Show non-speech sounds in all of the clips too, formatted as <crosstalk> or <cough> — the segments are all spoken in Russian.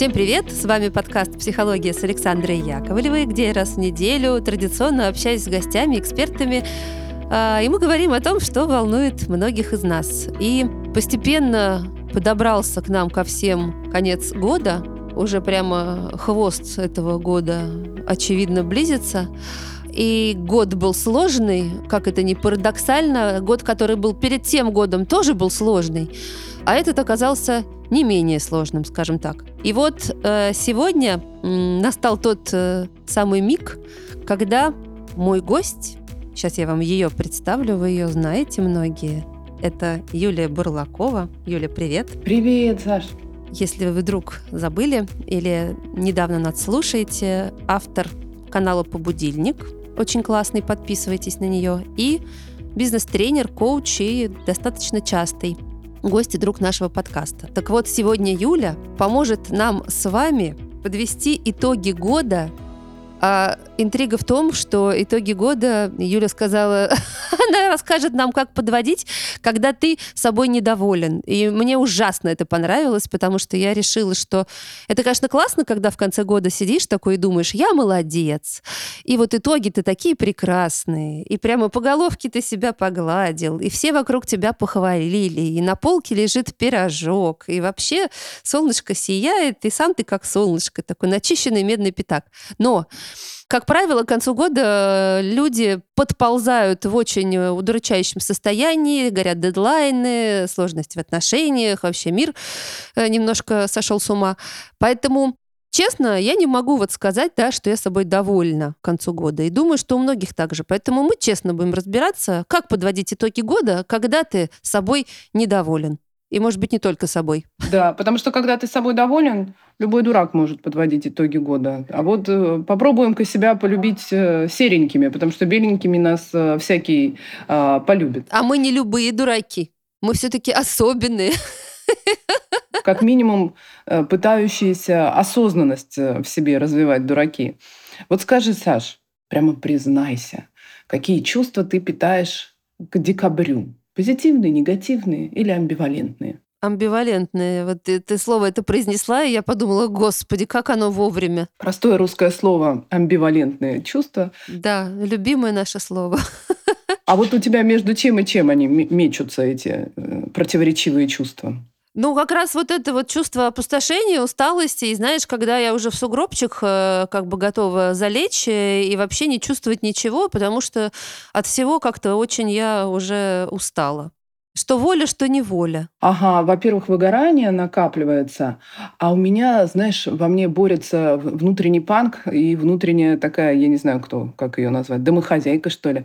Всем привет! С вами подкаст «Психология» с Александрой Яковлевой, где я раз в неделю традиционно общаюсь с гостями, экспертами, а, и мы говорим о том, что волнует многих из нас. И постепенно подобрался к нам ко всем конец года, уже прямо хвост этого года, очевидно, близится. И год был сложный, как это ни парадоксально, год, который был перед тем годом, тоже был сложный, а этот оказался не менее сложным, скажем так. И вот э, сегодня э, настал тот э, самый миг, когда мой гость, сейчас я вам ее представлю, вы ее знаете многие, это Юлия Бурлакова. Юля, привет. Привет, Саш. Если вы вдруг забыли или недавно нас слушаете, автор канала «Побудильник», очень классный, подписывайтесь на нее, и бизнес-тренер, коуч и достаточно частый гость и друг нашего подкаста. Так вот, сегодня Юля поможет нам с вами подвести итоги года а интрига в том, что итоги года, Юля сказала, <laughs> она расскажет нам, как подводить, когда ты собой недоволен. И мне ужасно это понравилось, потому что я решила, что это, конечно, классно, когда в конце года сидишь такой и думаешь, я молодец. И вот итоги ты такие прекрасные. И прямо по головке ты себя погладил. И все вокруг тебя похвалили. И на полке лежит пирожок. И вообще солнышко сияет, и сам ты как солнышко, такой начищенный медный пятак. Но как правило, к концу года э, люди подползают в очень э, удручающем состоянии, горят дедлайны, сложности в отношениях, вообще мир э, немножко сошел с ума. Поэтому Честно, я не могу вот сказать, да, что я собой довольна к концу года. И думаю, что у многих так же. Поэтому мы честно будем разбираться, как подводить итоги года, когда ты собой недоволен. И, может быть, не только собой. Да, потому что когда ты собой доволен, любой дурак может подводить итоги года. А вот э, попробуем-ка себя полюбить э, серенькими, потому что беленькими нас э, всякий э, полюбит. А мы не любые дураки. Мы все-таки особенные. <laughs> Как минимум, э, пытающиеся осознанность э, в себе развивать дураки. Вот скажи, Саш, прямо признайся, какие чувства ты питаешь к декабрю? Позитивные, негативные или амбивалентные? Амбивалентные. Вот ты, ты слово это произнесла, и я подумала, господи, как оно вовремя. Простое русское слово амбивалентные чувства. Да, любимое наше слово. А вот у тебя между чем и чем они мечутся, эти э, противоречивые чувства? Ну, как раз вот это вот чувство опустошения, усталости, и знаешь, когда я уже в сугробчик э, как бы готова залечь э, и вообще не чувствовать ничего, потому что от всего как-то очень я уже устала. Что воля, что неволя. Ага, во-первых, выгорание накапливается, а у меня, знаешь, во мне борется внутренний панк и внутренняя такая, я не знаю, кто, как ее назвать, домохозяйка, что ли.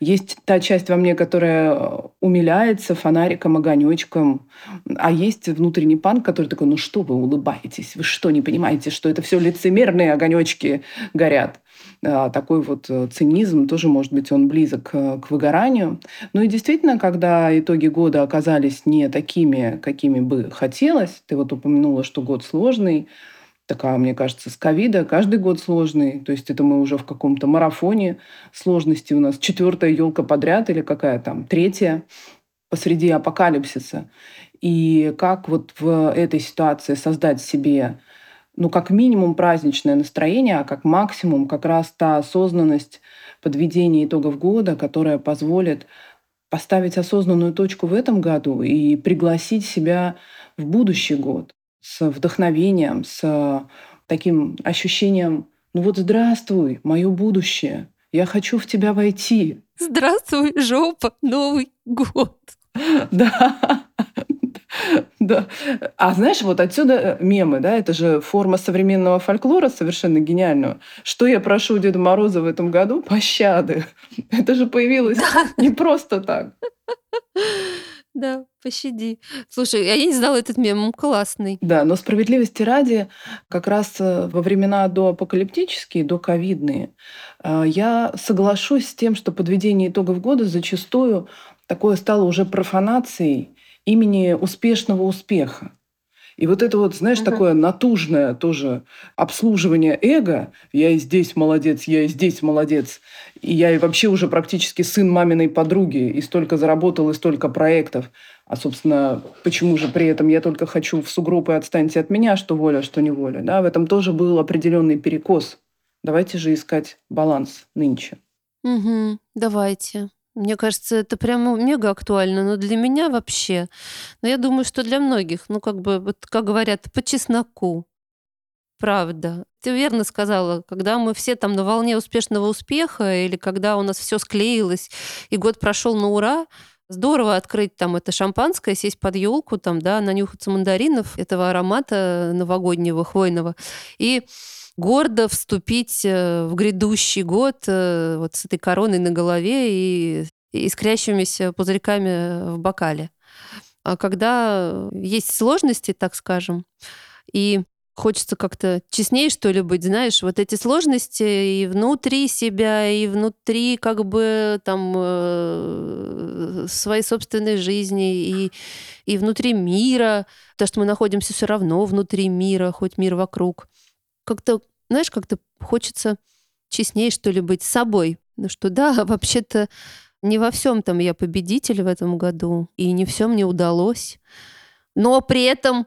Есть та часть во мне, которая умиляется фонариком, огонечком, а есть внутренний панк, который такой, ну что вы улыбаетесь, вы что, не понимаете, что это все лицемерные огонечки горят? А, такой вот э, цинизм, тоже, может быть, он близок э, к выгоранию. Ну и действительно, когда итоги года оказались не такими, какими бы хотелось, ты вот упомянула, что год сложный, такая, мне кажется, с ковида. Каждый год сложный. То есть это мы уже в каком-то марафоне сложности. У нас четвертая елка подряд или какая там, третья посреди апокалипсиса. И как вот в этой ситуации создать себе ну, как минимум праздничное настроение, а как максимум как раз та осознанность подведения итогов года, которая позволит поставить осознанную точку в этом году и пригласить себя в будущий год с вдохновением, с таким ощущением, ну вот здравствуй, мое будущее, я хочу в тебя войти. Здравствуй, жопа, Новый год. <laughs> Да. <laughs> Да. А знаешь, вот отсюда э, мемы, да, это же форма современного фольклора совершенно гениального. Что я прошу Деда Мороза в этом году? Пощады. <laughs> Это же появилось не просто так. Да, пощади. Слушай, я не знала этот мем, классный. Да, но справедливости ради, как раз э, во времена до апокалиптические, до ковидные, э, я соглашусь с тем, что подведение итогов года зачастую такое стало уже профанацией имени успешного успеха. И вот это вот, знаешь, uh-huh. такое натужное тоже обслуживание эго. Я и здесь молодец, я и здесь молодец. И я и вообще уже практически сын маминой подруги. И столько заработал, и столько проектов. А, собственно, почему же при этом я только хочу в сугроб и отстаньте от меня, что воля, что не воля. Да? В этом тоже был определенный перекос. Давайте же искать баланс нынче. Угу, давайте. Мне кажется, это прямо мега актуально, но для меня вообще. Но я думаю, что для многих, ну, как бы, вот, как говорят, по чесноку. Правда. Ты верно сказала, когда мы все там на волне успешного успеха, или когда у нас все склеилось, и год прошел на ура, здорово открыть там это шампанское, сесть под елку, там, да, нанюхаться мандаринов, этого аромата новогоднего, хвойного, и гордо вступить э, в грядущий год э, вот с этой короной на голове и искрящимися пузырьками в бокале. А когда есть сложности, так скажем, и хочется как-то честнее, что ли, быть, знаешь, вот эти сложности и внутри себя, и внутри как бы там э, своей собственной жизни, и, и внутри мира, то, что мы находимся все равно внутри мира, хоть мир вокруг. Как-то, знаешь, как-то хочется честнее, что ли, быть собой. Ну что да, <laughs> вообще-то не во всем там я победитель в этом году, и не все мне удалось. Но при этом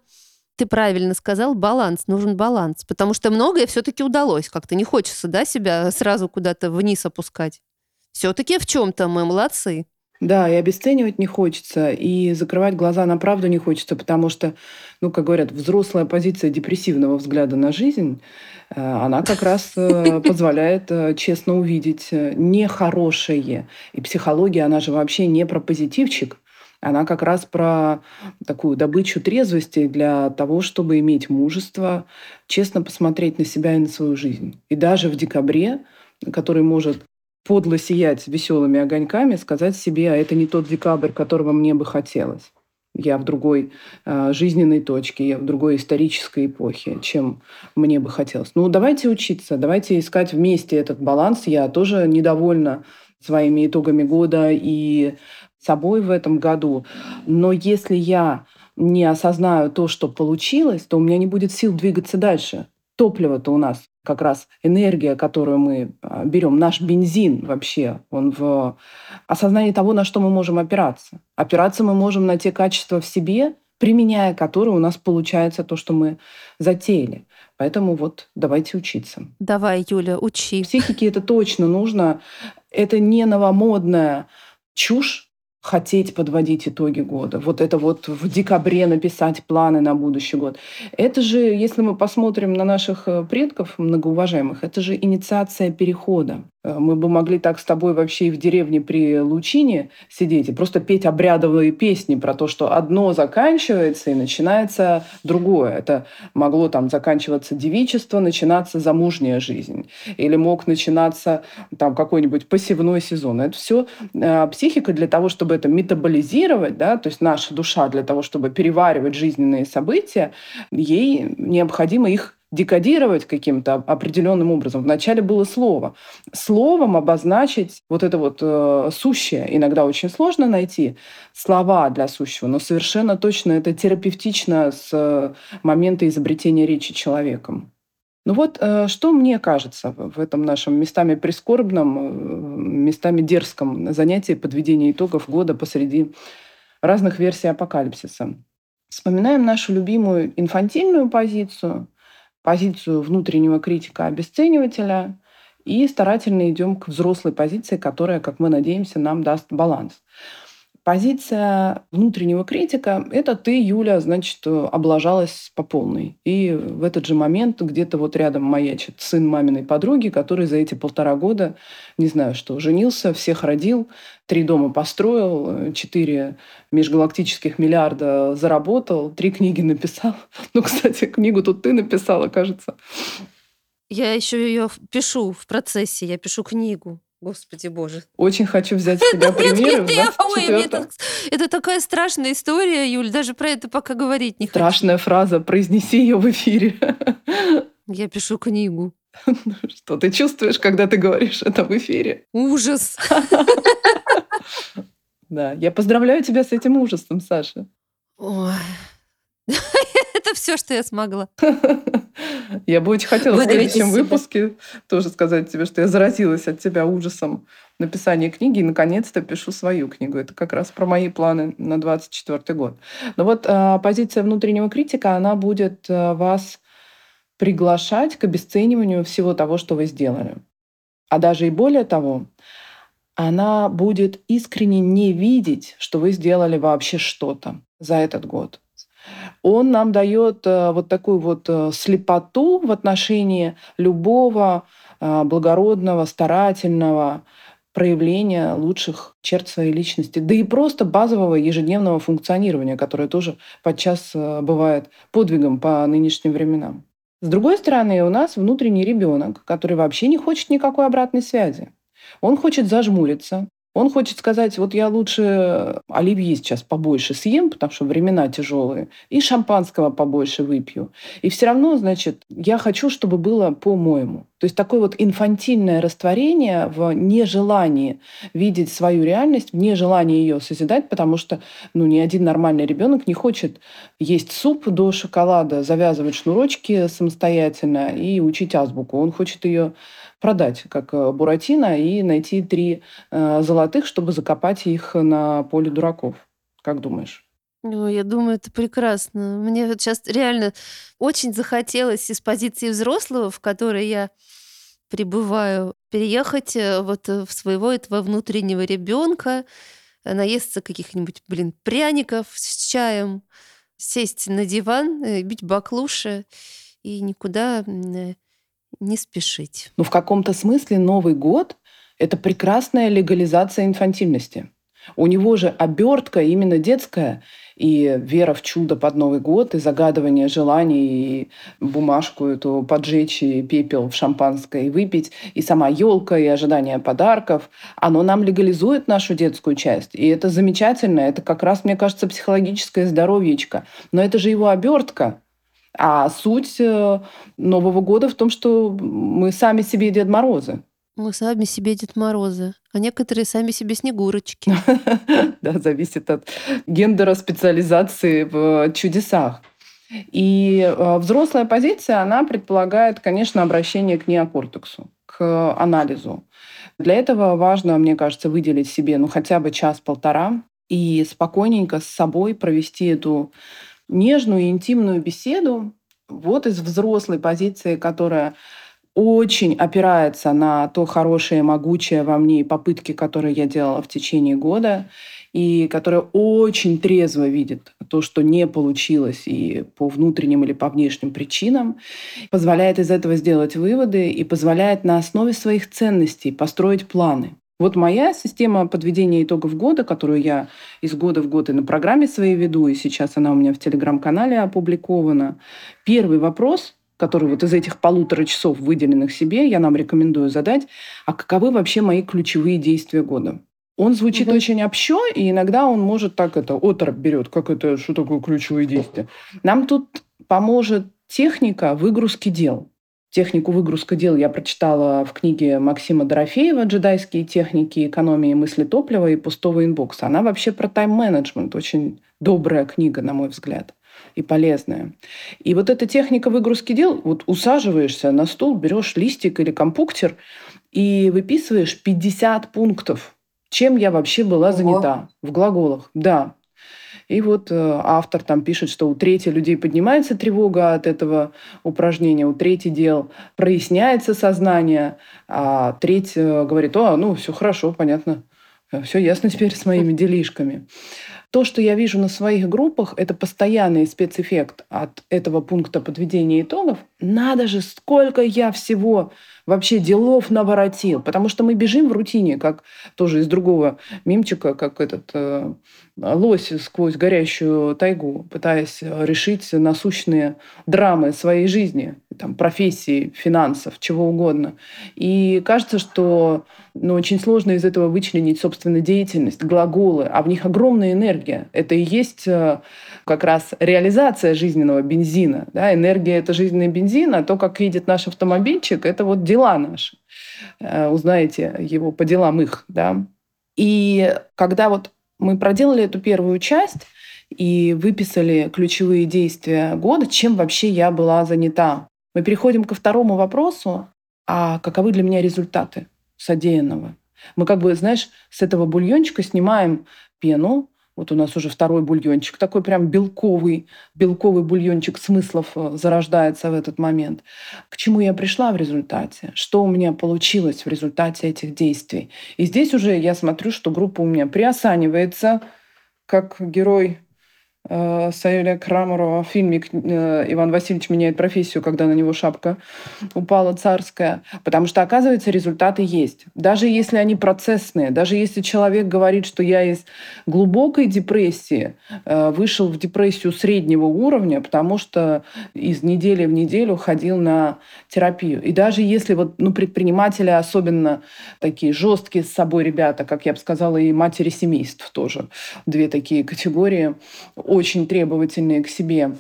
ты правильно сказал, баланс, нужен баланс, потому что многое все-таки удалось. Как-то не хочется, да, себя сразу куда-то вниз опускать. Все-таки в чем-то мы молодцы. Да, и обесценивать не хочется, и закрывать глаза на правду не хочется, потому что, ну, как говорят, взрослая позиция депрессивного взгляда на жизнь, э, она как раз э, <laughs> позволяет э, честно увидеть нехорошее. И психология, она же вообще не про позитивчик, она как раз про такую добычу трезвости для того, чтобы иметь мужество, честно посмотреть на себя и на свою жизнь. И даже в декабре, который может подло сиять веселыми огоньками, сказать себе, а это не тот декабрь, которого мне бы хотелось. Я в другой э, жизненной точке, я в другой исторической эпохе, чем мне бы хотелось. Ну, давайте учиться, давайте искать вместе этот баланс. Я тоже недовольна своими итогами года и собой в этом году. Но если я не осознаю то, что получилось, то у меня не будет сил двигаться дальше. Топливо-то у нас как раз энергия, которую мы а, берем, наш бензин вообще, он в осознании того, на что мы можем опираться. Опираться мы можем на те качества в себе, применяя которые у нас получается то, что мы затеяли. Поэтому вот давайте учиться. Давай, Юля, учи. Психике это точно нужно. Это не новомодная чушь, хотеть подводить итоги года. Вот это вот в декабре написать планы на будущий год. Это же, если мы посмотрим на наших э, предков многоуважаемых, это же инициация перехода. Э, мы бы могли так с тобой вообще и в деревне при Лучине сидеть и просто петь обрядовые песни про то, что одно заканчивается и начинается другое. Это могло там заканчиваться девичество, начинаться замужняя жизнь. Или мог начинаться там какой-нибудь посевной сезон. Это все э, психика для того, чтобы это метаболизировать, да, то есть наша душа для того, чтобы переваривать жизненные события, ей необходимо их декодировать каким-то определенным образом. Вначале было слово. Словом обозначить вот это вот э, сущее. Иногда очень сложно найти слова для сущего, но совершенно точно это терапевтично с э, момента изобретения речи человеком. Ну вот, э, что мне кажется в этом нашем местами прискорбном, э, местами дерзком занятии подведения итогов года посреди разных версий апокалипсиса. Вспоминаем нашу любимую инфантильную позицию – позицию внутреннего критика-обесценивателя и старательно идем к взрослой позиции, которая, как мы надеемся, нам даст баланс. Позиция внутреннего критика – это ты, Юля, значит, облажалась по полной. И в этот же момент где-то вот рядом маячит сын маминой подруги, который за эти полтора года, не знаю что, женился, всех родил, три дома построил, четыре межгалактических миллиарда заработал, три книги написал. <laughs> Ну, кстати, книгу тут ты написала, кажется. Я еще ее пишу в процессе, я пишу книгу. Господи боже. Очень хочу взять <laughs> с тебя примеры. это, это такая страшная история, Юль, даже про это пока говорить не хочу. Страшная фраза, произнеси ее в эфире. Я пишу книгу. <laughs> Что ты чувствуешь, когда ты говоришь это в эфире? Ужас. <laughs> Да, я поздравляю тебя с этим ужасом, Саша. Ой. Это все, что я смогла. Я бы очень хотела в следующем выпуске тоже сказать тебе, что я заразилась от тебя ужасом написания книги и наконец-то пишу свою книгу. Это как раз про мои планы на 24 год. Но вот э, позиция внутреннего критика, она будет э, вас приглашать к обесцениванию всего того, что вы сделали. А даже и более того, она будет искренне не видеть, что вы сделали вообще что-то за этот год. Он нам дает э, вот такую вот э, слепоту в отношении любого э, благородного, старательного проявления лучших черт своей личности, да и просто базового ежедневного функционирования, которое тоже подчас бывает подвигом по нынешним временам. С другой стороны, у нас внутренний ребенок, который вообще не хочет никакой обратной связи. Он хочет зажмуриться, он хочет сказать, вот я лучше оливье сейчас побольше съем, потому что времена тяжелые, и шампанского побольше выпью. И все равно, значит, я хочу, чтобы было по-моему. То есть такое вот инфантильное растворение в нежелании видеть свою реальность, в нежелании ее созидать, потому что ну, ни один нормальный ребенок не хочет есть суп до шоколада, завязывать шнурочки самостоятельно и учить азбуку. Он хочет ее продать, как э, Буратино, и найти три э, золотых, чтобы закопать их на поле дураков. Как думаешь? Ну, я думаю, это прекрасно. Мне вот сейчас реально очень захотелось из позиции взрослого, в которой я пребываю, переехать э, вот в своего этого внутреннего ребенка, наесться каких-нибудь, блин, пряников с чаем, сесть на диван, бить баклуши и никуда не спешить. Ну, в каком-то смысле Новый год — это прекрасная легализация инфантильности. У него же обертка именно детская, и вера в чудо под Новый год, и загадывание желаний, и бумажку эту поджечь, и пепел в шампанское и выпить, и сама елка, и ожидание подарков, оно нам легализует нашу детскую часть. И это замечательно, это как раз, мне кажется, психологическое здоровьечко. Но это же его обертка. А суть э, Нового года в том, что мы сами себе Дед Морозы. Мы сами себе Дед Морозы, а некоторые сами себе Снегурочки. <laughs> Да, зависит от гендера специализации в чудесах. И э, взрослая позиция, она предполагает, конечно, обращение к неокортексу, к анализу. Для этого важно, мне кажется, выделить себе ну, хотя бы час-полтора и спокойненько с собой провести эту нежную интимную беседу вот из взрослой позиции, которая очень опирается на то хорошее, могучее во мне и попытки, которые я делала в течение года, и которая очень трезво видит то, что не получилось и по внутренним или по внешним причинам, позволяет из этого сделать выводы и позволяет на основе своих ценностей построить планы. Вот моя система подведения итогов года, которую я из года в год и на программе своей веду, и сейчас она у меня в телеграм-канале опубликована. Первый вопрос, который вот из этих полутора часов, выделенных себе, я нам рекомендую задать, а каковы вообще мои ключевые действия года? Он звучит угу. очень общо, и иногда он может так это оторопь берет, как это, что такое ключевые действия. Нам тут поможет техника выгрузки дел. Технику выгрузка дел я прочитала в книге Максима Дорофеева «Джедайские техники экономии мысли топлива и пустого инбокса». Она вообще про тайм-менеджмент. Очень добрая книга, на мой взгляд, и полезная. И вот эта техника выгрузки дел, вот усаживаешься на стол, берешь листик или компуктер и выписываешь 50 пунктов, чем я вообще была занята Ого. в глаголах. Да, и вот э, автор там пишет, что у трети людей поднимается тревога от этого упражнения, у трети дел проясняется сознание, а треть э, говорит, о, ну, все хорошо, понятно, все ясно теперь с моими делишками. То, что я вижу на своих группах, это постоянный спецэффект от этого пункта подведения итогов. Надо же, сколько я всего вообще делов наворотил. Потому что мы бежим в рутине, как тоже из другого мимчика, как этот э, лось сквозь горящую тайгу, пытаясь решить насущные драмы своей жизни, там, профессии, финансов, чего угодно. И кажется, что ну, очень сложно из этого вычленить, собственно, деятельность, глаголы, а в них огромная энергия. Это и есть э, как раз реализация жизненного бензина. Да? Энергия — это жизненный бензин, а то, как едет наш автомобильчик, это вот дела наши. Э, узнаете его по делам их. Да? И когда вот мы проделали эту первую часть и выписали ключевые действия года, чем вообще я была занята Мы переходим ко второму вопросу, а каковы для меня результаты содеянного? Мы как бы, знаешь, с этого бульончика снимаем пену, вот у нас уже второй бульончик, такой прям белковый, белковый бульончик смыслов э, зарождается в этот момент. К чему я пришла в результате? Что у меня получилось в результате этих действий? И здесь уже я смотрю, что группа у меня приосанивается, как герой Саэля Крамарова фильмик э, «Иван Васильевич меняет профессию», когда на него шапка упала царская. Потому что, оказывается, результаты есть. Даже если они процессные, даже если человек говорит, что я из глубокой депрессии э, вышел в депрессию среднего уровня, потому что из недели в неделю ходил на терапию. И даже если вот, ну, предприниматели особенно такие жесткие с собой ребята, как я бы сказала, и матери семейств тоже, две такие категории, очень требовательные к себе.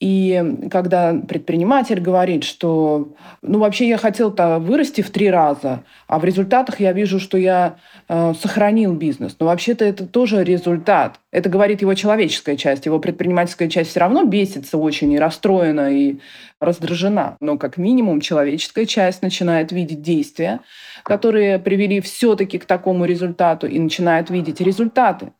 И когда предприниматель говорит, что ну вообще я хотел-то вырасти в три раза, а в результатах я вижу, что я э, сохранил бизнес. Но вообще-то это тоже результат. Это говорит его человеческая часть. Его предпринимательская часть все равно бесится очень и расстроена, и раздражена. Но как минимум человеческая часть начинает видеть действия, которые привели все-таки к такому результату и начинает видеть результаты.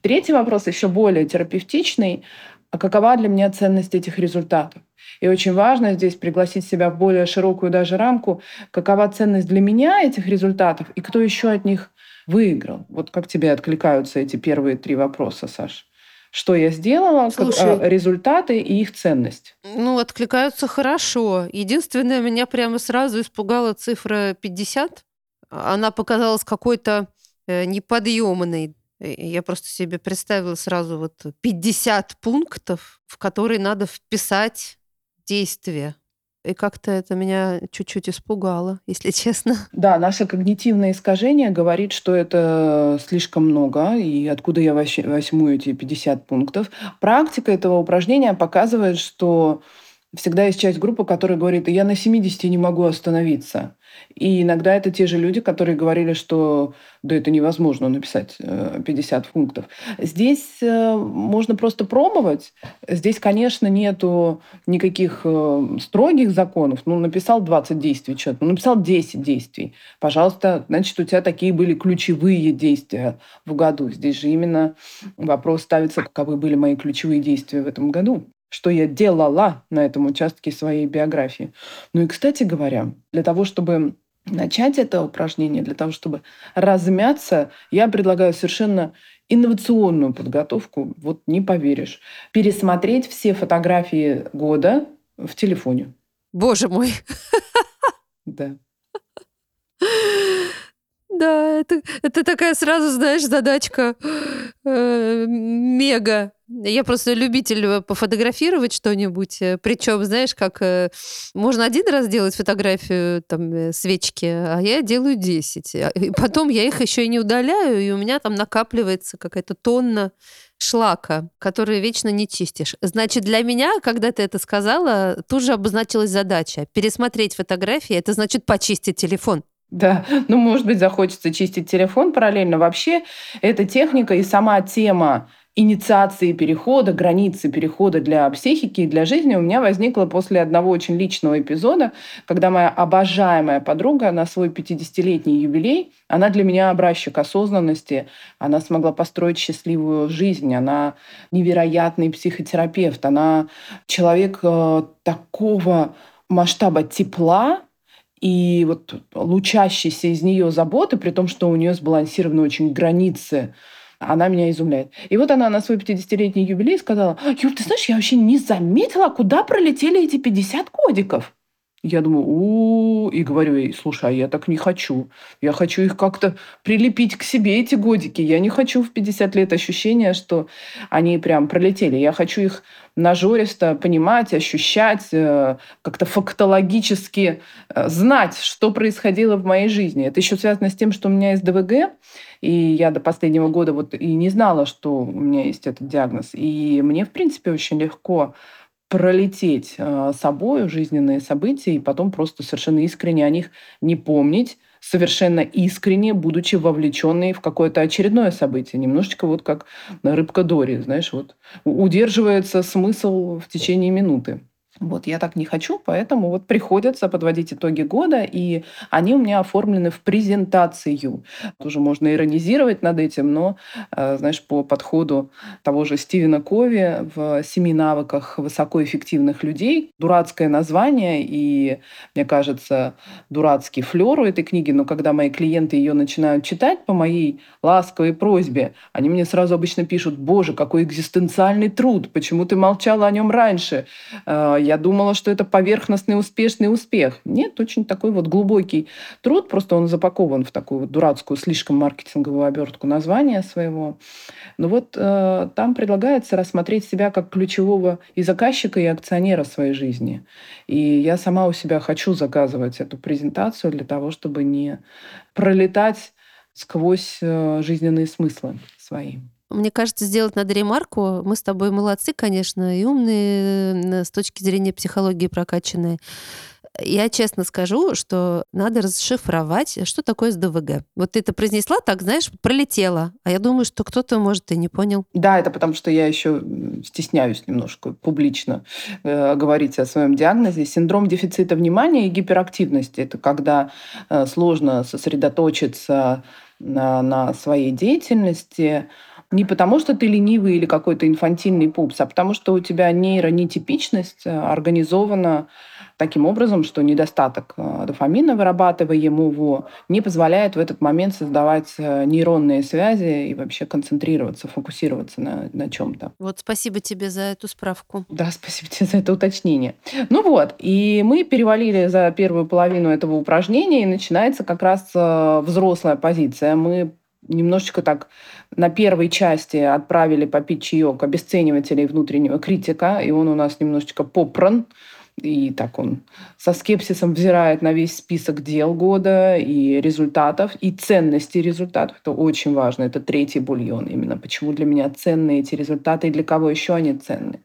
Третий вопрос еще более терапевтичный а какова для меня ценность этих результатов. И очень важно здесь пригласить себя в более широкую даже рамку, какова ценность для меня этих результатов и кто еще от них выиграл. Вот как тебе откликаются эти первые три вопроса, Саш? Что я сделала, Слушай, как, результаты и их ценность? Ну, откликаются хорошо. Единственное, меня прямо сразу испугала цифра 50. Она показалась какой-то э, неподъемной я просто себе представила сразу вот 50 пунктов, в которые надо вписать действие. И как-то это меня чуть-чуть испугало, если <laughs> честно. Да, наше когнитивное искажение говорит, что это слишком много, и откуда я возьму эти 50 пунктов. Практика этого упражнения показывает, что всегда есть часть группы, которая говорит, я на 70 не могу остановиться. И иногда это те же люди, которые говорили, что да это невозможно написать 50 э, пунктов. Здесь э, можно просто пробовать. Здесь, конечно, нету никаких э, строгих законов. Ну, написал 20 действий что-то, ну, написал 10 действий. Пожалуйста, значит, у тебя такие были ключевые действия в году. Здесь же именно вопрос ставится, каковы были мои ключевые действия в этом году что я делала на этом участке своей биографии. Ну и, кстати говоря, для того, чтобы начать это упражнение, для того, чтобы размяться, я предлагаю совершенно инновационную подготовку. Вот не поверишь. Пересмотреть все фотографии года в телефоне. Боже мой. Да. Да, это, это такая сразу, знаешь, задачка э, мега. Я просто любитель э, пофотографировать что-нибудь. Э, Причем, знаешь, как э, можно один раз делать фотографию там свечки, а я делаю 10. А, и потом я их еще и не удаляю, и у меня там накапливается какая-то тонна шлака, который вечно не чистишь. Значит, для меня, когда ты это сказала, тут же обозначилась задача. Пересмотреть фотографии — это значит почистить телефон. Да, <laughs> ну, может быть, захочется чистить телефон параллельно. Вообще, эта техника и сама тема инициации перехода, границы перехода для психики и для жизни у меня возникла после одного очень личного эпизода, когда моя обожаемая подруга на свой 50-летний юбилей, она для меня образчик осознанности, она смогла построить счастливую жизнь, она невероятный психотерапевт, она человек э, такого масштаба тепла, и вот лучащейся из нее заботы, при том, что у нее сбалансированы очень границы, она меня изумляет. И вот она на свой 50-летний юбилей сказала, Юр, ты знаешь, я вообще не заметила, куда пролетели эти 50 годиков. Я думаю, у, и говорю ей, слушай, а я так не хочу. Я хочу их как-то прилепить к себе, эти годики. Я не хочу в 50 лет ощущения, что они прям пролетели. Я хочу их нажористо понимать, ощущать, э, как-то фактологически э, знать, что происходило в моей жизни. Это еще связано с тем, что у меня есть ДВГ, и я до последнего года вот и не знала, что у меня есть этот диагноз. И мне, в принципе, очень легко пролететь э, собой жизненные события и потом просто совершенно искренне о них не помнить, совершенно искренне, будучи вовлеченной в какое-то очередное событие. Немножечко вот как рыбка Дори, знаешь, вот удерживается смысл в течение минуты. Вот я так не хочу, поэтому вот приходится подводить итоги года, и они у меня оформлены в презентацию. Тоже можно иронизировать над этим, но, э, знаешь, по подходу того же Стивена Кови в «Семи навыках высокоэффективных людей» дурацкое название и, мне кажется, дурацкий флер у этой книги, но когда мои клиенты ее начинают читать по моей ласковой просьбе, они мне сразу обычно пишут, боже, какой экзистенциальный труд, почему ты молчала о нем раньше? Я думала, что это поверхностный успешный успех. Нет, очень такой вот глубокий труд, просто он запакован в такую вот дурацкую, слишком маркетинговую обертку названия своего. Но вот э, там предлагается рассмотреть себя как ключевого и заказчика, и акционера своей жизни. И я сама у себя хочу заказывать эту презентацию для того, чтобы не пролетать сквозь э, жизненные смыслы свои. Мне кажется, сделать надо ремарку. Мы с тобой молодцы, конечно, и умные с точки зрения психологии прокачанные. Я честно скажу, что надо расшифровать, что такое СДВГ. Вот ты это произнесла так, знаешь, пролетела. А я думаю, что кто-то, может, и не понял. Да, это потому что я еще стесняюсь немножко публично э, говорить о своем диагнозе. Синдром дефицита внимания и гиперактивности. Это когда э, сложно сосредоточиться на, на своей деятельности, не потому, что ты ленивый или какой-то инфантильный пупс, а потому что у тебя нейронетипичность э, организована таким образом, что недостаток э, дофамина, вырабатываемого, не позволяет в этот момент создавать э, нейронные связи и вообще концентрироваться, фокусироваться на, на чем-то. Вот спасибо тебе за эту справку. Да, спасибо тебе за это уточнение. Ну вот, и мы перевалили за первую половину этого упражнения, и начинается как раз взрослая позиция. Мы немножечко так на первой части отправили попить чаек обесценивателей внутреннего критика, и он у нас немножечко попран, и так он со скепсисом взирает на весь список дел года и результатов, и ценности результатов. Это очень важно. Это третий бульон именно. Почему для меня ценны эти результаты и для кого еще они ценны.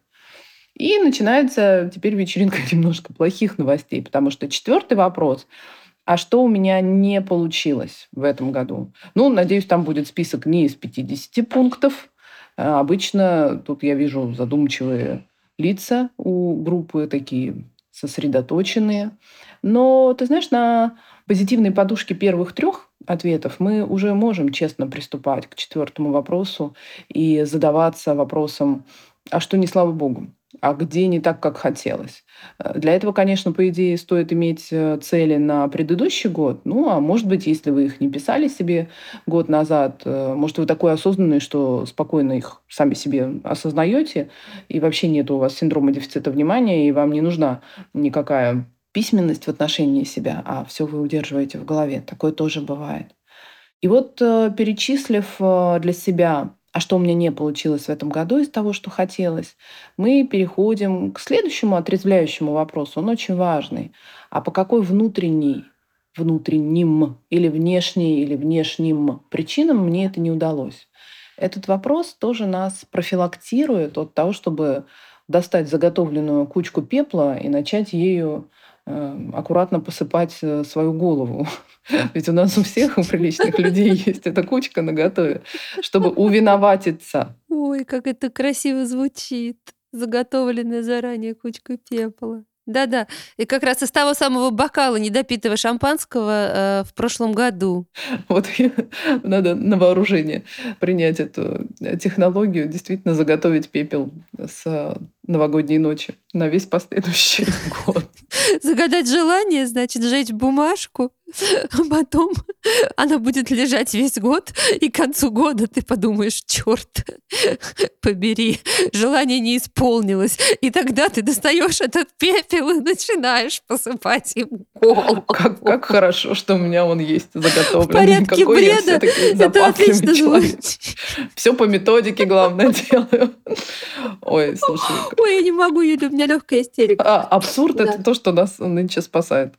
И начинается теперь вечеринка <laughs> немножко плохих новостей, потому что четвертый вопрос – а что у меня не получилось в этом году? Ну, надеюсь, там будет список не из 50 пунктов. А обычно тут я вижу задумчивые лица у группы, такие сосредоточенные. Но, ты знаешь, на позитивной подушке первых трех ответов мы уже можем честно приступать к четвертому вопросу и задаваться вопросом, а что не слава богу? А где не так, как хотелось. Э, для этого, конечно, по идее, стоит иметь э, цели на предыдущий год. Ну, а может быть, если вы их не писали себе год назад, э, может, вы такой осознанный, что спокойно их сами себе осознаете, и вообще нет у вас синдрома дефицита внимания, и вам не нужна никакая письменность в отношении себя, а все вы удерживаете в голове. Такое тоже бывает. И вот перечислив для себя а что у меня не получилось в этом году из того, что хотелось, мы переходим к следующему отрезвляющему вопросу. Он очень важный. А по какой внутренней, внутренним или внешней, или внешним причинам мне это не удалось? Этот вопрос тоже нас профилактирует от того, чтобы достать заготовленную кучку пепла и начать ею аккуратно посыпать э, свою голову. <laughs> Ведь у нас у всех, у приличных людей есть эта кучка на готове, чтобы увиноватиться. Ой, как это красиво звучит. Заготовленная заранее кучка пепла. Да-да. И как раз из того самого бокала недопитого шампанского э, в прошлом году. Вот надо на вооружение принять эту э, технологию, действительно заготовить пепел с новогодней ночи на весь последующий <laughs> год. Загадать желание, значит, сжечь бумажку, а <laughs> потом она будет лежать весь год, и к концу года ты подумаешь, черт, <laughs> побери, желание не исполнилось. И тогда ты достаешь этот пепел и начинаешь посыпать им голову. Как, как хорошо, что у меня он есть заготовленный. В порядке Какой бреда это отлично звучит. Все по методике, главное, <laughs> делаю. Ой, слушай. Ой, я не могу, Юля, у меня легкая истерика. А, абсурд да. это то, что нас нынче спасает.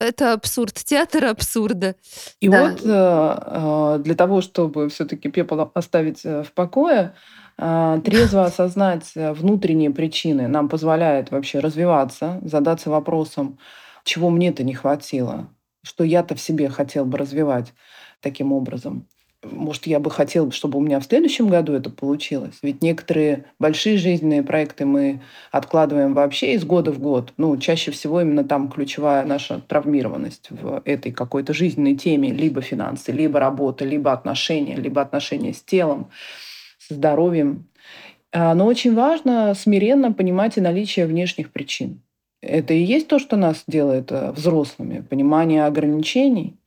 Это абсурд, театр абсурда. И да. вот э, э, для того, чтобы все-таки пепел оставить э, в покое, трезво <laughs> осознать внутренние причины нам позволяет вообще развиваться, задаться вопросом, чего мне-то не хватило, что я-то в себе хотел бы развивать таким образом. Может, я бы хотела, чтобы у меня в следующем году это получилось. Ведь некоторые большие жизненные проекты мы откладываем вообще из года в год. Ну, чаще всего именно там ключевая наша травмированность в этой какой-то жизненной теме. Либо финансы, либо работа, либо отношения, либо отношения с телом, с здоровьем. А, но очень важно смиренно понимать и наличие внешних причин. Это и есть то, что нас делает э, взрослыми. Понимание ограничений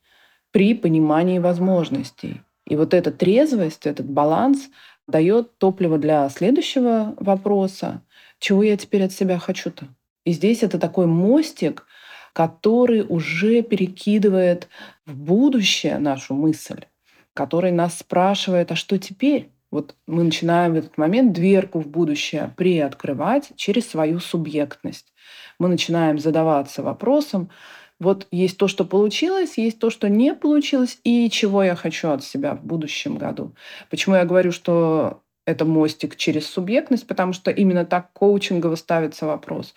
при понимании возможностей. И вот эта трезвость, этот баланс дает топливо для следующего вопроса. Чего я теперь от себя хочу-то? И здесь это такой мостик, который уже перекидывает в будущее нашу мысль, который нас спрашивает, а что теперь? Вот мы начинаем в этот момент дверку в будущее приоткрывать через свою субъектность. Мы начинаем задаваться вопросом, вот есть то, что получилось, есть то, что не получилось, и чего я хочу от себя в будущем году. Почему я говорю, что это мостик через субъектность, потому что именно так коучингово ставится вопрос.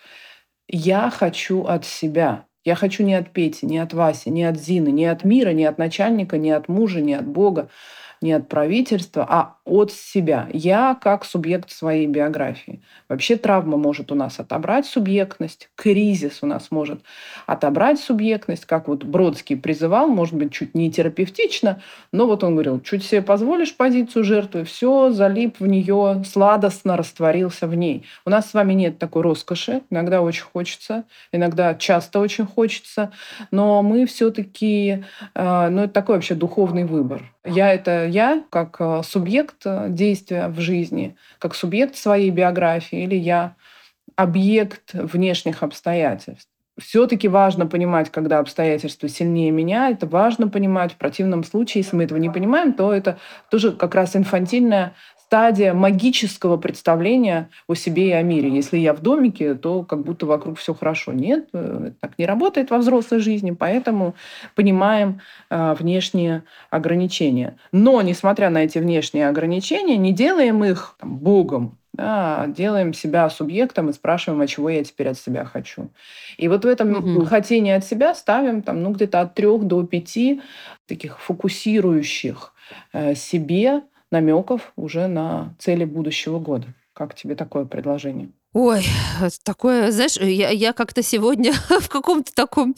Я хочу от себя. Я хочу не от Пети, не от Васи, не от Зины, не от мира, не от начальника, не от мужа, не от Бога не от правительства, а от себя. Я как субъект своей биографии. Вообще травма может у нас отобрать субъектность, кризис у нас может отобрать субъектность, как вот Бродский призывал, может быть, чуть не терапевтично, но вот он говорил, чуть себе позволишь позицию жертвы, все, залип в нее, сладостно растворился в ней. У нас с вами нет такой роскоши, иногда очень хочется, иногда часто очень хочется, но мы все-таки, э, ну это такой вообще духовный выбор. Я это я как э, субъект э, действия в жизни, как субъект своей биографии, или я объект внешних обстоятельств. Все-таки важно понимать, когда обстоятельства сильнее меня. Это важно понимать. В противном случае, если мы этого не понимаем, то это тоже как раз инфантильная стадия магического представления о себе и о мире. Если я в домике, то как будто вокруг все хорошо. Нет, э, так не работает во взрослой жизни, поэтому понимаем э, внешние ограничения. Но, несмотря на эти внешние ограничения, не делаем их там, Богом, да, делаем себя субъектом и спрашиваем, а чего я теперь от себя хочу. И вот в этом угу. хотении от себя ставим там, ну, где-то от трех до пяти таких фокусирующих э, себе намеков уже на цели будущего года. Как тебе такое предложение? Ой, такое, знаешь, я, я как-то сегодня <laughs> в каком-то таком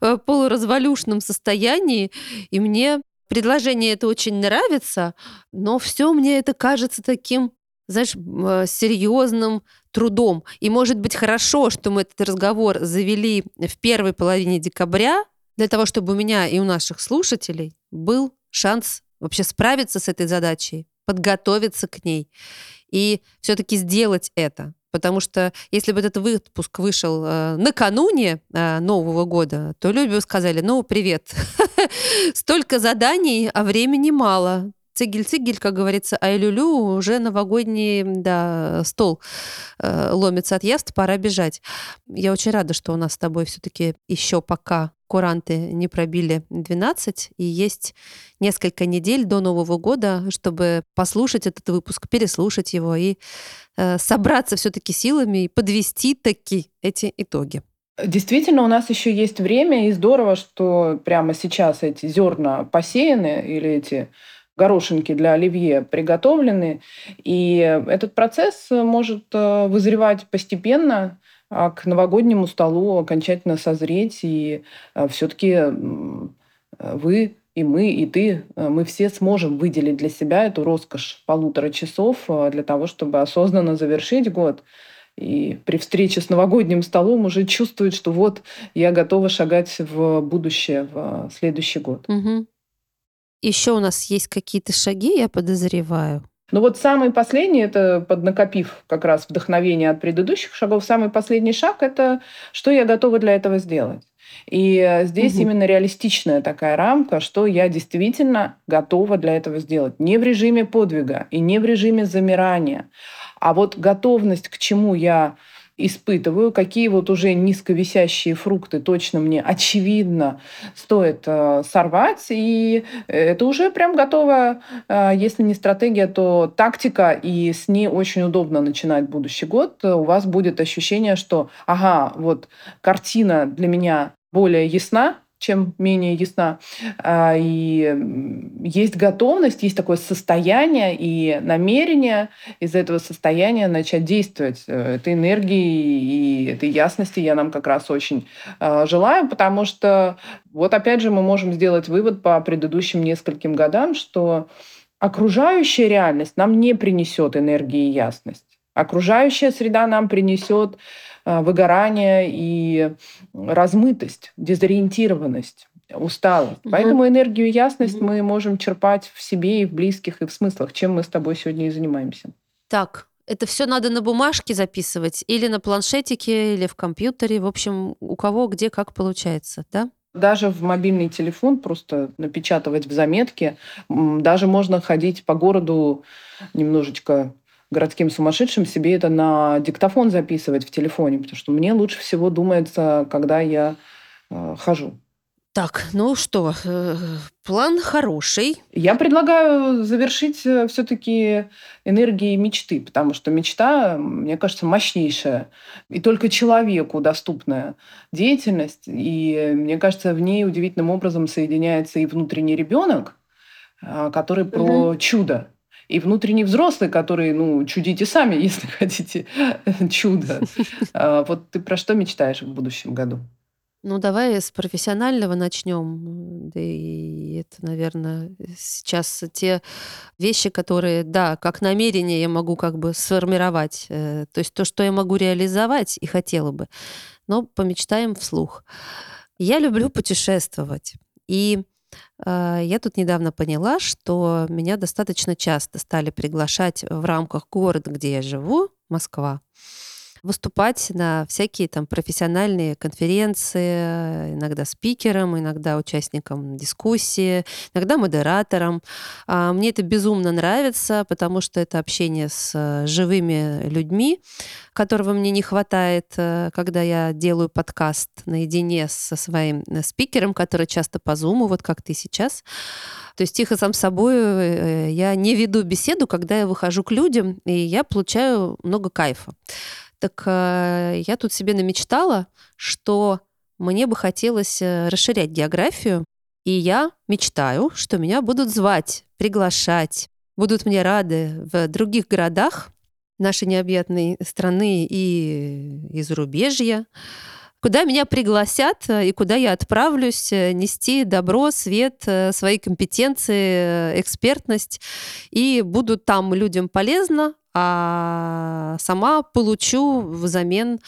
э, полуразвалюшном состоянии, и мне предложение это очень нравится, но все мне это кажется таким, знаешь, э, серьезным трудом. И может быть хорошо, что мы этот разговор завели в первой половине декабря, для того, чтобы у меня и у наших слушателей был шанс вообще справиться с этой задачей, подготовиться к ней и все-таки сделать это. Потому что если бы этот выпуск вышел э, накануне э, Нового года, то люди бы сказали, ну, привет, <laughs> столько заданий, а времени мало. Цигель-цигель, как говорится, а люлю уже новогодний да, стол э, ломится от яств, пора бежать. Я очень рада, что у нас с тобой все-таки еще пока куранты не пробили 12, и есть несколько недель до Нового года, чтобы послушать этот выпуск, переслушать его и э, собраться все-таки силами и подвести таки эти итоги. Действительно, у нас еще есть время, и здорово, что прямо сейчас эти зерна посеяны или эти горошинки для оливье приготовлены. И этот процесс может э, вызревать постепенно, а к новогоднему столу окончательно созреть. И э, все-таки э, вы и мы, и ты, мы все сможем выделить для себя эту роскошь полутора часов для того, чтобы осознанно завершить год. И при встрече с новогодним столом уже чувствовать, что вот я готова шагать в будущее, в следующий год. Угу. Еще у нас есть какие-то шаги, я подозреваю. Ну вот самый последний, это поднакопив как раз вдохновение от предыдущих шагов, самый последний шаг – это что я готова для этого сделать. И здесь угу. именно реалистичная такая рамка, что я действительно готова для этого сделать. Не в режиме подвига и не в режиме замирания, а вот готовность к чему я испытываю, какие вот уже низковисящие фрукты точно мне очевидно стоит э, сорвать. И это уже прям готово, э, если не стратегия, то тактика, и с ней очень удобно начинать будущий год. У вас будет ощущение, что, ага, вот картина для меня более ясна, чем менее ясна. А, и есть готовность, есть такое состояние и намерение из этого состояния начать действовать. Э, этой энергии и этой ясности я нам как раз очень а, желаю, потому что вот опять же мы можем сделать вывод по предыдущим нескольким годам, что окружающая реальность нам не принесет энергии и ясность. Окружающая среда нам принесет выгорание и размытость, дезориентированность усталость. Угу. Поэтому энергию и ясность угу. мы можем черпать в себе и в близких, и в смыслах, чем мы с тобой сегодня и занимаемся. Так, это все надо на бумажке записывать или на планшетике, или в компьютере. В общем, у кого где как получается, да? Даже в мобильный телефон просто напечатывать в заметке. Даже можно ходить по городу немножечко городским сумасшедшим, себе это на диктофон записывать в телефоне, потому что мне лучше всего думается, когда я э, хожу. Так, ну что, э, план хороший. Я предлагаю завершить э, все-таки энергией мечты, потому что мечта, мне кажется, мощнейшая и только человеку доступная деятельность. И мне кажется, в ней удивительным образом соединяется и внутренний ребенок, а, который про угу. чудо и внутренний взрослый, который, ну, чудите сами, <laughs> если хотите чудо. А, вот ты про что мечтаешь в будущем году? Ну, давай с профессионального начнем. Да и это, наверное, сейчас те вещи, которые, да, как намерение я могу как бы сформировать. Э, то есть то, что я могу реализовать и хотела бы. Но помечтаем вслух. Я люблю путешествовать. И я тут недавно поняла, что меня достаточно часто стали приглашать в рамках города, где я живу, Москва, выступать на всякие там профессиональные конференции, иногда спикером, иногда участником дискуссии, иногда модератором. А, мне это безумно нравится, потому что это общение с э, живыми людьми, которого мне не хватает, э, когда я делаю подкаст наедине со своим э, спикером, который часто по зуму, вот как ты сейчас. То есть тихо сам собой я не веду беседу, когда я выхожу к людям, и я получаю много кайфа. Так э, я тут себе намечтала, что мне бы хотелось э, расширять географию, и я мечтаю, что меня будут звать, приглашать, будут мне рады в других городах нашей необъятной страны и из зарубежья, куда меня пригласят э, и куда я отправлюсь нести добро, свет, свои компетенции, экспертность, и буду там людям полезно, а сама получу взамен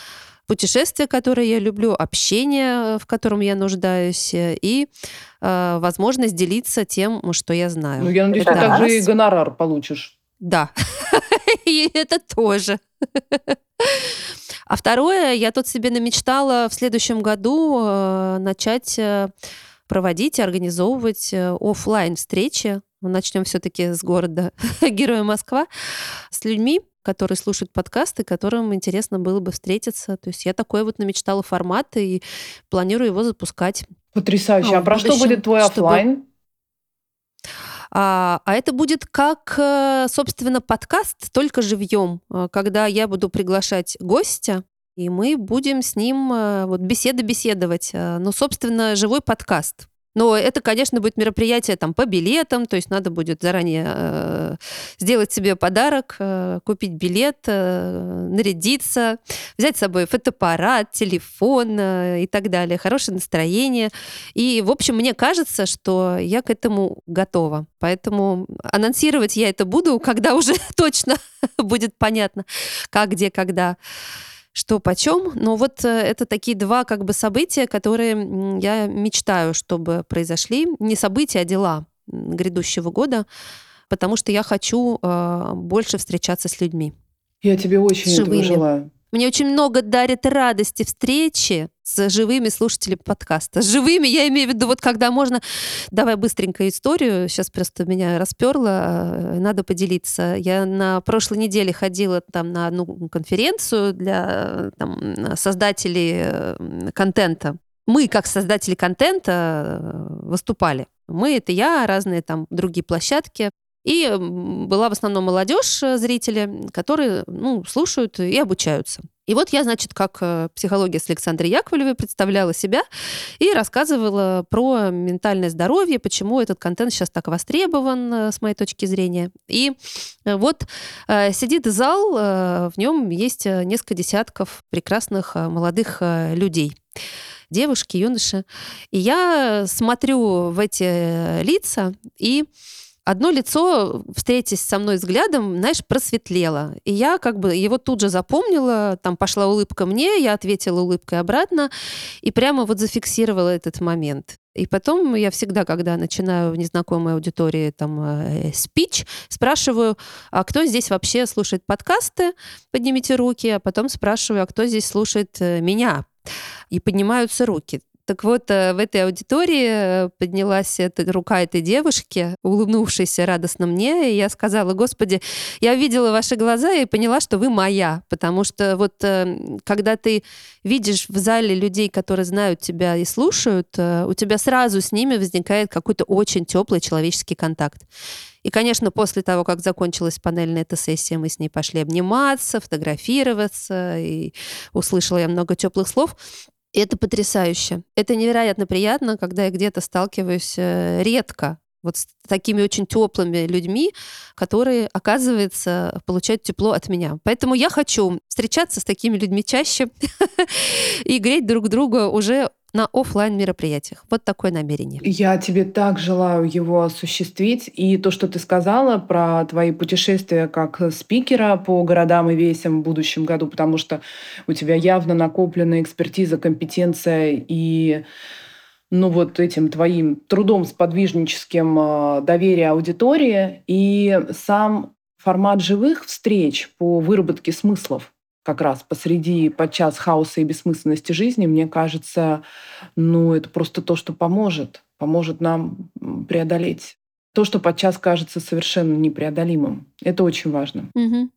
путешествия, которые я люблю, общение, в котором я нуждаюсь, и э, возможность делиться тем, что я знаю. Ну, я надеюсь, это ты также и гонорар получишь. Да, <laughs> и это тоже. А второе, я тут себе намечтала в следующем году э, начать э, проводить и организовывать э, офлайн встречи начнем все-таки с города <laughs> Героя Москва, с людьми, которые слушают подкасты, которым интересно было бы встретиться. То есть я такой вот намечтала формат и планирую его запускать. Потрясающе. Ну, а про будущем, что будет твой офлайн? А, а это будет как, э, собственно, подкаст, только живьем, э, когда я буду приглашать гостя, и мы будем с ним э, вот беседы беседовать. Ну, собственно, живой подкаст. Но это, конечно, будет мероприятие там по билетам, то есть надо будет заранее э, сделать себе подарок, э, купить билет, э, нарядиться, взять с собой фотоаппарат, телефон э, и так далее, хорошее настроение. И, в общем, мне кажется, что я к этому готова. Поэтому анонсировать я это буду, <laughs> когда уже точно <laughs> будет понятно, как, где, когда что почем. Но вот э, это такие два как бы события, которые я мечтаю, чтобы произошли. Не события, а дела грядущего года, потому что я хочу э, больше встречаться с людьми. Я тебе очень этого желаю. Мне очень много дарит радости встречи с живыми слушателями подкаста. С живыми я имею в виду, вот когда можно... Давай быстренько историю. Сейчас просто меня расперло. Э, надо поделиться. Я на прошлой неделе ходила там на одну конференцию для там, создателей э, контента. Мы, как создатели контента, э, выступали. Мы — это я, разные там другие площадки. И была в основном молодежь, зрители, которые ну, слушают и обучаются. И вот я, значит, как э, психология с Александрой Яковлевой представляла себя и рассказывала про ментальное здоровье, почему этот контент сейчас так востребован, э, с моей точки зрения. И э, вот сидит зал, в нем есть несколько десятков прекрасных молодых людей девушки, юноши. И я смотрю в эти лица и одно лицо, встретясь со мной взглядом, знаешь, просветлело. И я как бы его тут же запомнила, там пошла улыбка мне, я ответила улыбкой обратно, и прямо вот зафиксировала этот момент. И потом я всегда, когда начинаю в незнакомой аудитории там э, спич, спрашиваю, а кто здесь вообще слушает подкасты, поднимите руки, а потом спрашиваю, а кто здесь слушает э, меня, и поднимаются руки. Так вот, э, в этой аудитории э, поднялась эта рука этой девушки, улыбнувшейся радостно мне, и я сказала, Господи, я увидела ваши глаза и поняла, что вы моя, потому что вот э, когда ты видишь в зале людей, которые знают тебя и слушают, у тебя сразу с ними возникает какой-то очень теплый человеческий контакт. И, конечно, после того, как закончилась панельная эта сессия, мы с ней пошли обниматься, фотографироваться, и услышала я много теплых слов. Это потрясающе. Это невероятно приятно, когда я где-то сталкиваюсь э, редко вот с такими очень теплыми людьми, которые, оказывается, получают тепло от меня. Поэтому я хочу встречаться с такими людьми чаще <laughs> и греть друг друга уже на офлайн мероприятиях. Вот такое намерение. Я тебе так желаю его осуществить. И то, что ты сказала про твои путешествия как спикера по городам и весям в будущем году, потому что у тебя явно накоплена экспертиза, компетенция и ну вот этим твоим трудом с подвижническим а, доверие аудитории и сам формат живых встреч по выработке смыслов как раз посреди подчас хаоса и бессмысленности жизни, мне кажется, ну, это просто то, что поможет, поможет нам преодолеть то, что подчас кажется совершенно непреодолимым. Это очень важно. Угу.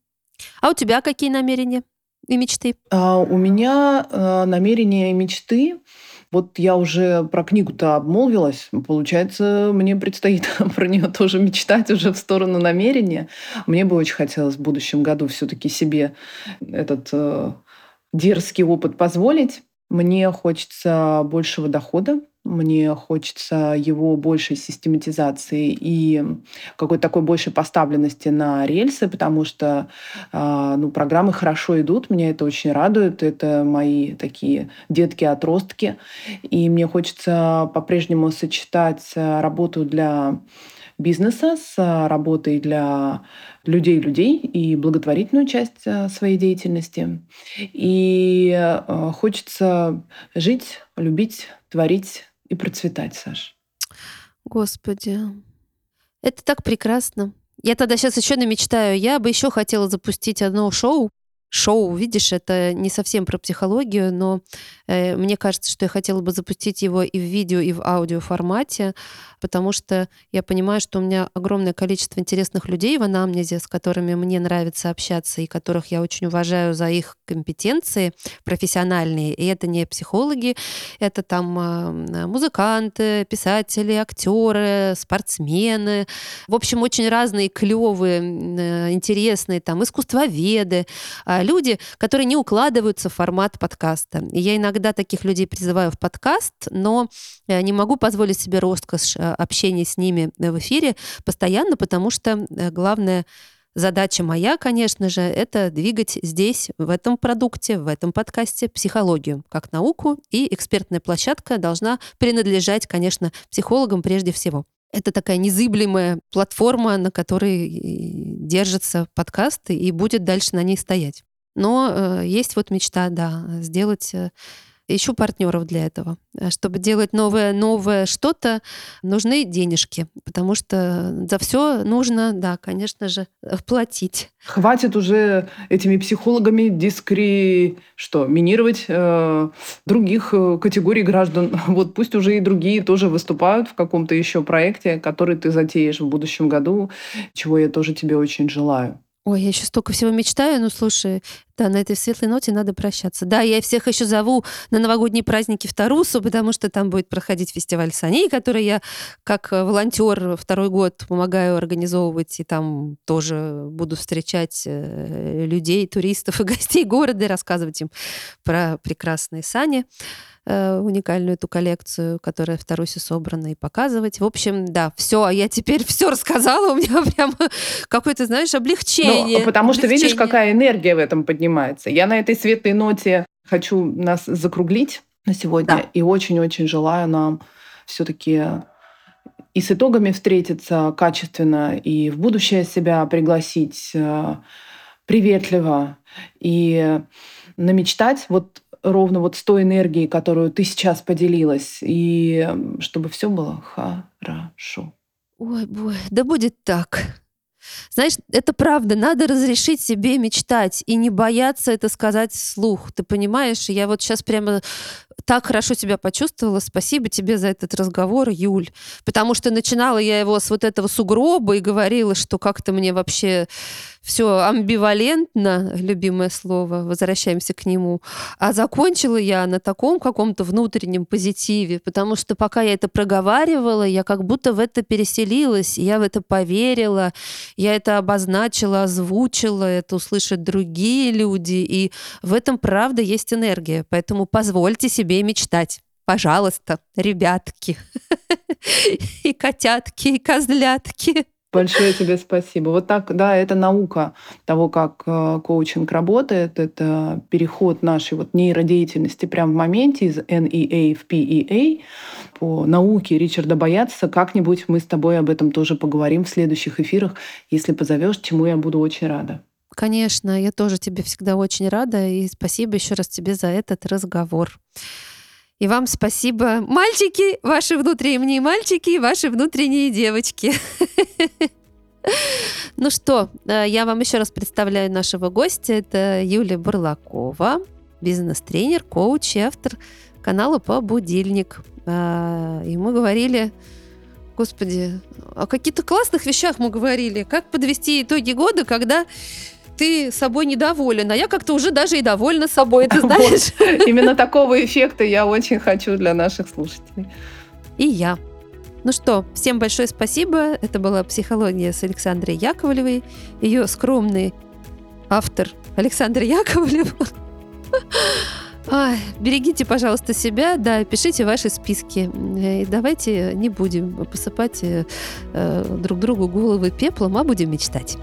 А у тебя какие намерения и мечты? А, у меня а, намерения и мечты вот я уже про книгу-то обмолвилась. Получается, мне предстоит <laughs> про нее тоже мечтать уже в сторону намерения. Мне бы очень хотелось в будущем году все-таки себе этот э, дерзкий опыт позволить. Мне хочется большего дохода мне хочется его большей систематизации и какой-то такой большей поставленности на рельсы, потому что э, ну, программы хорошо идут, меня это очень радует. Это мои такие детки-отростки. И мне хочется по-прежнему сочетать э, работу для бизнеса с э, работой для людей-людей и благотворительную часть э, своей деятельности. И хочется жить, любить, творить и процветать, Саш. Господи, это так прекрасно. Я тогда сейчас еще намечтаю. Я бы еще хотела запустить одно шоу шоу, видишь, это не совсем про психологию, но э, мне кажется, что я хотела бы запустить его и в видео, и в аудио формате, потому что я понимаю, что у меня огромное количество интересных людей в анамнезе, с которыми мне нравится общаться и которых я очень уважаю за их компетенции профессиональные. И это не психологи, это там э, музыканты, писатели, актеры, спортсмены. В общем, очень разные клевые, э, интересные там искусствоведы, а, люди, которые не укладываются в формат подкаста. И я иногда таких людей призываю в подкаст, но э, не могу позволить себе роскошь э, общения с ними в эфире постоянно, потому что э, главное Задача моя, конечно же, это двигать здесь, в этом продукте, в этом подкасте психологию как науку, и экспертная площадка должна принадлежать, конечно, психологам прежде всего. Это такая незыблемая платформа, на которой держится подкаст и будет дальше на ней стоять. Но э, есть вот мечта, да, сделать э, ищу партнеров для этого. Э, чтобы делать новое, новое что-то, нужны денежки, потому что за все нужно, да, конечно же, э, платить. Хватит уже этими психологами дискри... что, минировать э, других э, категорий граждан. <laughs> Вот пусть уже и другие тоже выступают в каком-то еще проекте, который ты затеешь в будущем году, чего я тоже тебе очень желаю. Ой, я еще столько всего мечтаю. Ну, слушай, да, на этой светлой ноте надо прощаться. Да, я всех еще зову на новогодние праздники в Тарусу, потому что там будет проходить фестиваль саней, который я как э, волонтер второй год помогаю организовывать, и там тоже буду встречать э, людей, туристов и гостей города и рассказывать им про прекрасные сани. Э, уникальную эту коллекцию, которая в Тарусе собрана, и показывать. В общем, да, все, а я теперь <laughs> все рассказала, у меня <laughs> прям какое-то, знаешь, облегчение. Ну, потому облегчение. что видишь, какая энергия в этом поднимается. Я на этой светлой ноте хочу нас закруглить на сегодня, да. и очень-очень желаю нам все-таки и с итогами встретиться качественно, и в будущее себя пригласить э, приветливо, и намечтать. Вот ровно вот с той энергией, которую ты сейчас поделилась, и чтобы все было хорошо. Ой, бой, да будет так. Знаешь, это правда, надо разрешить себе мечтать и не бояться это сказать вслух. Ты понимаешь, я вот сейчас прямо так хорошо себя почувствовала. Спасибо тебе за этот разговор, Юль. Потому что начинала я его с вот этого сугроба и говорила, что как-то мне вообще все амбивалентно, любимое слово, возвращаемся к нему. А закончила я на таком каком-то внутреннем позитиве, потому что пока я это проговаривала, я как будто в это переселилась, я в это поверила, я это обозначила, озвучила, это услышат другие люди, и в этом, правда, есть энергия. Поэтому позвольте себе мечтать. Пожалуйста, ребятки, <laughs> и котятки, и козлятки. Большое тебе спасибо. Вот так, да, это наука того, как э, коучинг работает. Это переход нашей вот нейродеятельности прямо в моменте из NEA в PEA. По науке Ричарда Боятся. Как-нибудь мы с тобой об этом тоже поговорим в следующих эфирах, если позовешь, чему я буду очень рада. Конечно, я тоже тебе всегда очень рада. И спасибо еще раз тебе за этот разговор. И вам спасибо, мальчики, ваши внутренние мальчики, ваши внутренние девочки. <laughs> Ну что, э, я вам еще раз представляю нашего гостя. Это Юлия Бурлакова, бизнес-тренер, коуч и автор канала по «Будильник». Э, и мы говорили, господи, о каких-то классных вещах мы говорили. Как подвести итоги года, когда ты собой недоволен, а я как-то уже даже и довольна собой, ты <laughs> знаешь. Вот. <laughs> Именно такого эффекта я очень хочу для наших слушателей. И я. Ну что, всем большое спасибо. Это была «Психология» с Александрой Яковлевой. Ее скромный автор Александр Яковлев. <laughs> Ай, берегите, пожалуйста, себя, да, пишите ваши списки. И давайте не будем посыпать э, друг другу головы пеплом, а будем мечтать.